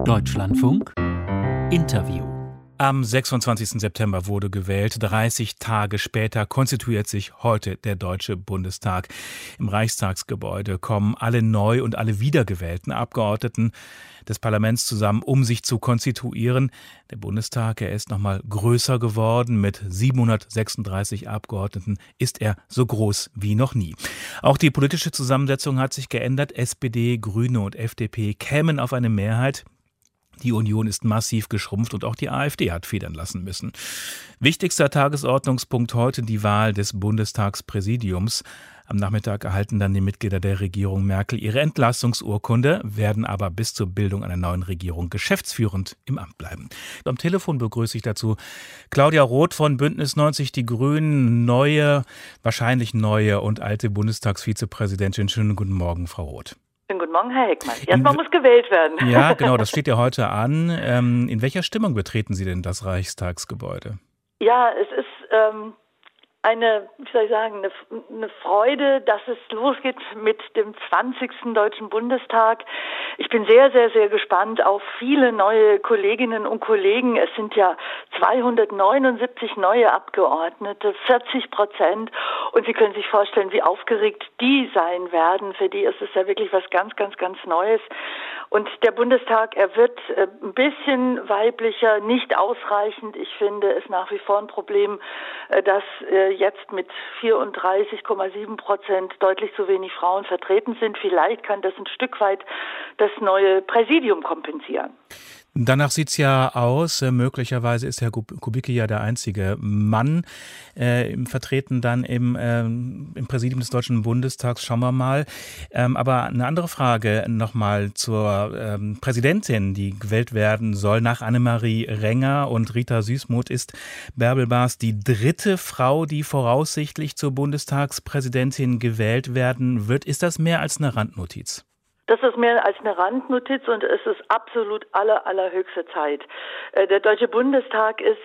Deutschlandfunk Interview am 26. September wurde gewählt. 30 Tage später konstituiert sich heute der Deutsche Bundestag. Im Reichstagsgebäude kommen alle neu und alle wiedergewählten Abgeordneten des Parlaments zusammen, um sich zu konstituieren. Der Bundestag, er ist nochmal größer geworden. Mit 736 Abgeordneten ist er so groß wie noch nie. Auch die politische Zusammensetzung hat sich geändert. SPD, Grüne und FDP kämen auf eine Mehrheit. Die Union ist massiv geschrumpft und auch die AfD hat federn lassen müssen. Wichtigster Tagesordnungspunkt heute die Wahl des Bundestagspräsidiums. Am Nachmittag erhalten dann die Mitglieder der Regierung Merkel ihre Entlassungsurkunde, werden aber bis zur Bildung einer neuen Regierung geschäftsführend im Amt bleiben. Am Telefon begrüße ich dazu Claudia Roth von Bündnis 90 Die Grünen, neue, wahrscheinlich neue und alte Bundestagsvizepräsidentin. Schönen guten Morgen, Frau Roth. Guten Morgen, Herr Heckmann. Erstmal muss gewählt werden. Ja, genau, das steht ja heute an. Ähm, in welcher Stimmung betreten Sie denn das Reichstagsgebäude? Ja, es ist ähm, eine, wie soll ich sagen, eine, eine, Freude, dass es losgeht mit dem 20. Deutschen Bundestag. Ich bin sehr, sehr, sehr gespannt auf viele neue Kolleginnen und Kollegen. Es sind ja 279 neue Abgeordnete, 40 Prozent. Und Sie können sich vorstellen, wie aufgeregt die sein werden. Für die ist es ja wirklich was ganz, ganz, ganz Neues. Und der Bundestag, er wird äh, ein bisschen weiblicher, nicht ausreichend. Ich finde es nach wie vor ein Problem, äh, dass äh, jetzt mit 34,7 Prozent deutlich zu wenig Frauen vertreten sind. Vielleicht kann das ein Stück weit das neue Präsidium kompensieren. Danach sieht es ja aus, äh, möglicherweise ist Herr Kubicki ja der einzige Mann äh, vertreten dann im, äh, im Präsidium des Deutschen Bundestags. Schauen wir mal. Ähm, aber eine andere Frage nochmal zur ähm, Präsidentin, die gewählt werden soll. Nach Annemarie Renger und Rita Süßmuth ist Bärbel Baas die dritte Frau, die voraussichtlich zur Bundestagspräsidentin gewählt werden wird. Ist das mehr als eine Randnotiz? Das ist mehr als eine Randnotiz und es ist absolut aller, allerhöchste Zeit. Äh, der Deutsche Bundestag ist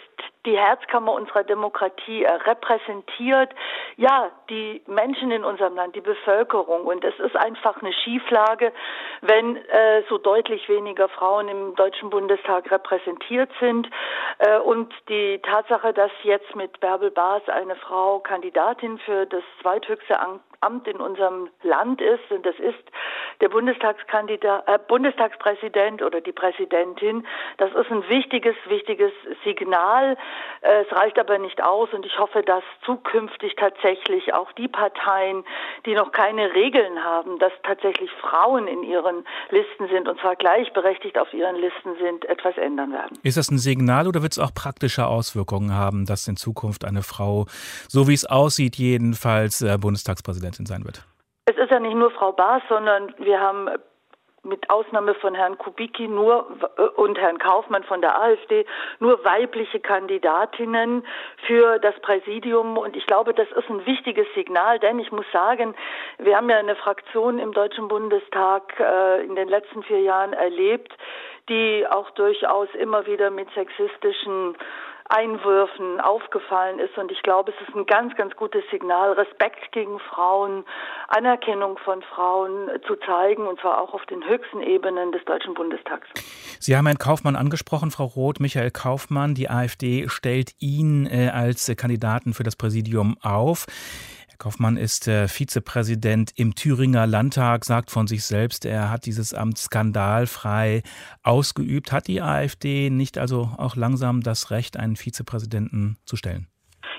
die Herzkammer unserer Demokratie er repräsentiert, ja, die Menschen in unserem Land, die Bevölkerung. Und es ist einfach eine Schieflage, wenn äh, so deutlich weniger Frauen im Deutschen Bundestag repräsentiert sind. Äh, und die Tatsache, dass jetzt mit Bärbel Baas eine Frau Kandidatin für das zweithöchste Amt in unserem Land ist, und das ist der Bundestagskandidat, äh, Bundestagspräsident oder die Präsidentin, das ist ein wichtiges, wichtiges Signal, äh, es reicht aber nicht aus und ich hoffe, dass zukünftig tatsächlich auch die Parteien, die noch keine Regeln haben, dass tatsächlich Frauen in ihren Listen sind und zwar gleichberechtigt auf ihren Listen sind, etwas ändern werden. Ist das ein Signal oder wird es auch praktische Auswirkungen haben, dass in Zukunft eine Frau, so wie es aussieht, jedenfalls äh, Bundestagspräsidentin sein wird? Es ist ja nicht nur Frau Baas, sondern wir haben mit Ausnahme von Herrn Kubicki nur und Herrn Kaufmann von der AfD nur weibliche Kandidatinnen für das Präsidium. Und ich glaube, das ist ein wichtiges Signal, denn ich muss sagen, wir haben ja eine Fraktion im Deutschen Bundestag äh, in den letzten vier Jahren erlebt, die auch durchaus immer wieder mit sexistischen Einwürfen aufgefallen ist. Und ich glaube, es ist ein ganz, ganz gutes Signal, Respekt gegen Frauen, Anerkennung von Frauen zu zeigen, und zwar auch auf den höchsten Ebenen des Deutschen Bundestags. Sie haben Herrn Kaufmann angesprochen, Frau Roth, Michael Kaufmann. Die AfD stellt ihn äh, als Kandidaten für das Präsidium auf. Kaufmann ist äh, Vizepräsident im Thüringer Landtag, sagt von sich selbst, er hat dieses Amt skandalfrei ausgeübt. Hat die AfD nicht also auch langsam das Recht, einen Vizepräsidenten zu stellen?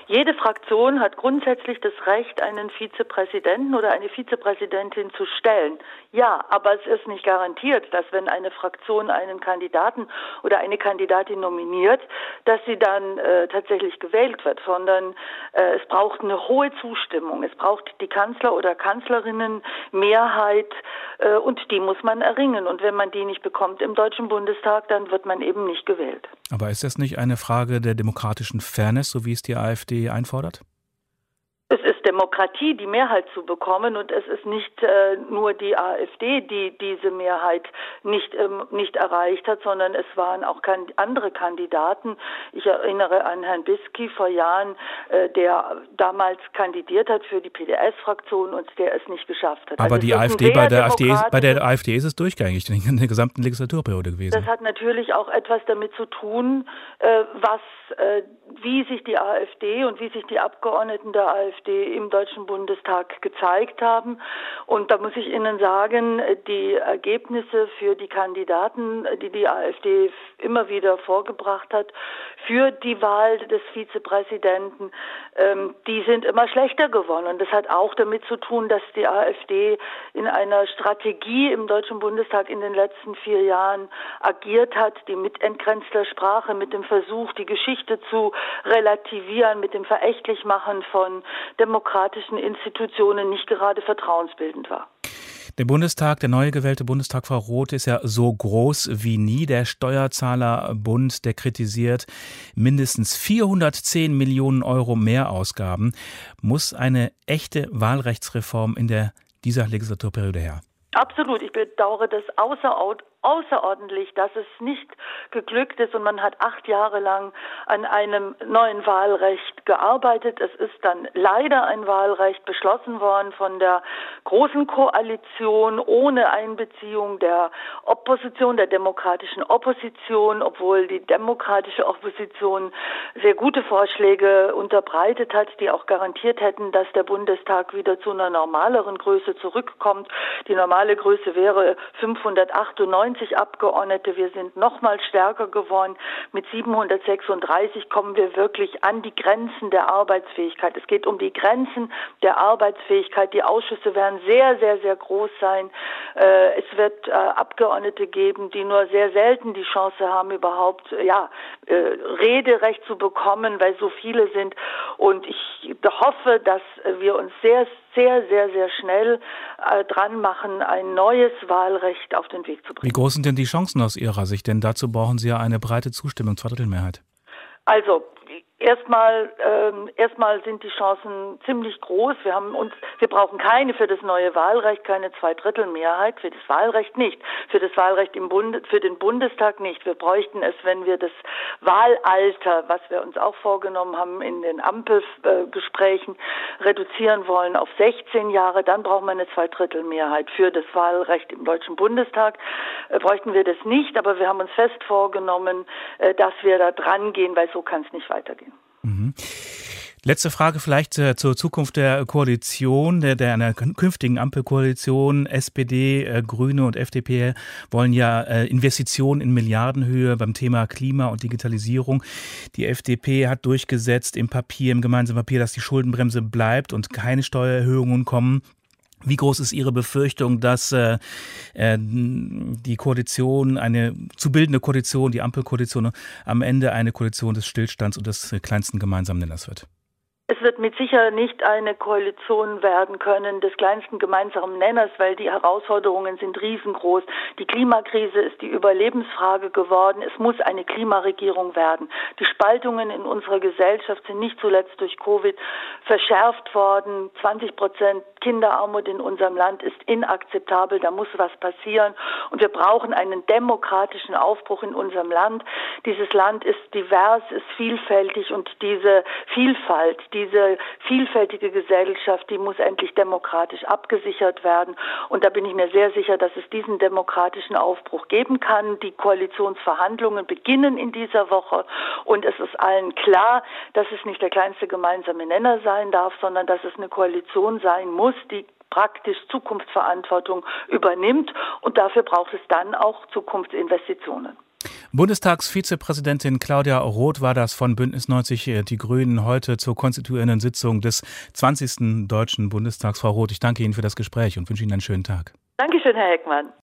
Jede Fraktion hat grundsätzlich das Recht, einen Vizepräsidenten oder eine Vizepräsidentin zu stellen. Ja, aber es ist nicht garantiert, dass wenn eine Fraktion einen Kandidaten oder eine Kandidatin nominiert, dass sie dann äh, tatsächlich gewählt wird, sondern äh, es braucht eine hohe Zustimmung. Es braucht die Kanzler oder Kanzlerinnen Mehrheit äh, und die muss man erringen. Und wenn man die nicht bekommt im Deutschen Bundestag, dann wird man eben nicht gewählt. Aber ist das nicht eine Frage der demokratischen Fairness, so wie es die AfD einfordert? Demokratie die Mehrheit zu bekommen. Und es ist nicht äh, nur die AfD, die diese Mehrheit nicht, ähm, nicht erreicht hat, sondern es waren auch andere Kandidaten. Ich erinnere an Herrn Bisky vor Jahren, äh, der damals kandidiert hat für die PDS-Fraktion und der es nicht geschafft hat. Aber also die AfD bei der AfD, bei der AfD ist es durchgängig in der gesamten Legislaturperiode gewesen. Das hat natürlich auch etwas damit zu tun, äh, was, äh, wie sich die AfD und wie sich die Abgeordneten der AfD im Deutschen Bundestag gezeigt haben. Und da muss ich Ihnen sagen, die Ergebnisse für die Kandidaten, die die AfD immer wieder vorgebracht hat, für die Wahl des Vizepräsidenten, ähm, die sind immer schlechter geworden. Und das hat auch damit zu tun, dass die AfD in einer Strategie im Deutschen Bundestag in den letzten vier Jahren agiert hat, die mit entgrenzter Sprache, mit dem Versuch, die Geschichte zu relativieren, mit dem Verächtlichmachen von demokratischen Institutionen nicht gerade vertrauensbildend war. Der Bundestag, der neu gewählte Bundestag, Frau Roth, ist ja so groß wie nie. Der Steuerzahlerbund, der kritisiert mindestens 410 Millionen Euro Mehrausgaben. Muss eine echte Wahlrechtsreform in der, dieser Legislaturperiode her? Absolut. Ich bedauere das außerordentlich außerordentlich, dass es nicht geglückt ist und man hat acht Jahre lang an einem neuen Wahlrecht gearbeitet. Es ist dann leider ein Wahlrecht beschlossen worden von der Großen Koalition ohne Einbeziehung der Opposition, der demokratischen Opposition, obwohl die demokratische Opposition sehr gute Vorschläge unterbreitet hat, die auch garantiert hätten, dass der Bundestag wieder zu einer normaleren Größe zurückkommt. Die normale Größe wäre 598 90 Abgeordnete. Wir sind noch mal stärker geworden. Mit 736 kommen wir wirklich an die Grenzen der Arbeitsfähigkeit. Es geht um die Grenzen der Arbeitsfähigkeit. Die Ausschüsse werden sehr, sehr, sehr groß sein. Äh, es wird äh, Abgeordnete geben, die nur sehr selten die Chance haben, überhaupt ja, äh, Rederecht zu bekommen, weil so viele sind. Und ich hoffe, dass wir uns sehr sehr, sehr, sehr schnell äh, dran machen, ein neues Wahlrecht auf den Weg zu bringen. Wie groß sind denn die Chancen aus Ihrer Sicht? Denn dazu brauchen Sie ja eine breite Zustimmung, Zweidrittelmehrheit. Also Erstmal, ähm, erstmal sind die Chancen ziemlich groß. Wir haben uns, wir brauchen keine für das neue Wahlrecht, keine Zweidrittelmehrheit für das Wahlrecht nicht, für das Wahlrecht im Bund, für den Bundestag nicht. Wir bräuchten es, wenn wir das Wahlalter, was wir uns auch vorgenommen haben in den Ampelgesprächen, reduzieren wollen auf 16 Jahre, dann brauchen wir eine Zweidrittelmehrheit für das Wahlrecht im Deutschen Bundestag. Äh, bräuchten wir das nicht, aber wir haben uns fest vorgenommen, äh, dass wir da dran gehen, weil so kann es nicht weitergehen. Mhm. Letzte Frage vielleicht äh, zur Zukunft der Koalition, der, der einer künftigen Ampelkoalition. SPD, äh, Grüne und FDP wollen ja äh, Investitionen in Milliardenhöhe beim Thema Klima und Digitalisierung. Die FDP hat durchgesetzt im Papier, im gemeinsamen Papier, dass die Schuldenbremse bleibt und keine Steuererhöhungen kommen. Wie groß ist Ihre Befürchtung, dass äh, äh, die Koalition, eine zu bildende Koalition, die Ampelkoalition, am Ende eine Koalition des Stillstands und des kleinsten gemeinsamen Nenners wird? Es wird mit Sicherheit nicht eine Koalition werden können des kleinsten gemeinsamen Nenners, weil die Herausforderungen sind riesengroß. Die Klimakrise ist die Überlebensfrage geworden. Es muss eine Klimaregierung werden. Die Spaltungen in unserer Gesellschaft sind nicht zuletzt durch Covid verschärft worden. 20 Prozent Kinderarmut in unserem Land ist inakzeptabel. Da muss was passieren. Und wir brauchen einen demokratischen Aufbruch in unserem Land. Dieses Land ist divers, ist vielfältig und diese Vielfalt, die diese vielfältige Gesellschaft, die muss endlich demokratisch abgesichert werden. Und da bin ich mir sehr sicher, dass es diesen demokratischen Aufbruch geben kann. Die Koalitionsverhandlungen beginnen in dieser Woche und es ist allen klar, dass es nicht der kleinste gemeinsame Nenner sein darf, sondern dass es eine Koalition sein muss, die praktisch Zukunftsverantwortung übernimmt und dafür braucht es dann auch Zukunftsinvestitionen. Bundestagsvizepräsidentin Claudia Roth war das von Bündnis 90 äh, Die Grünen heute zur konstituierenden Sitzung des 20. Deutschen Bundestags. Frau Roth, ich danke Ihnen für das Gespräch und wünsche Ihnen einen schönen Tag. Dankeschön, Herr Heckmann.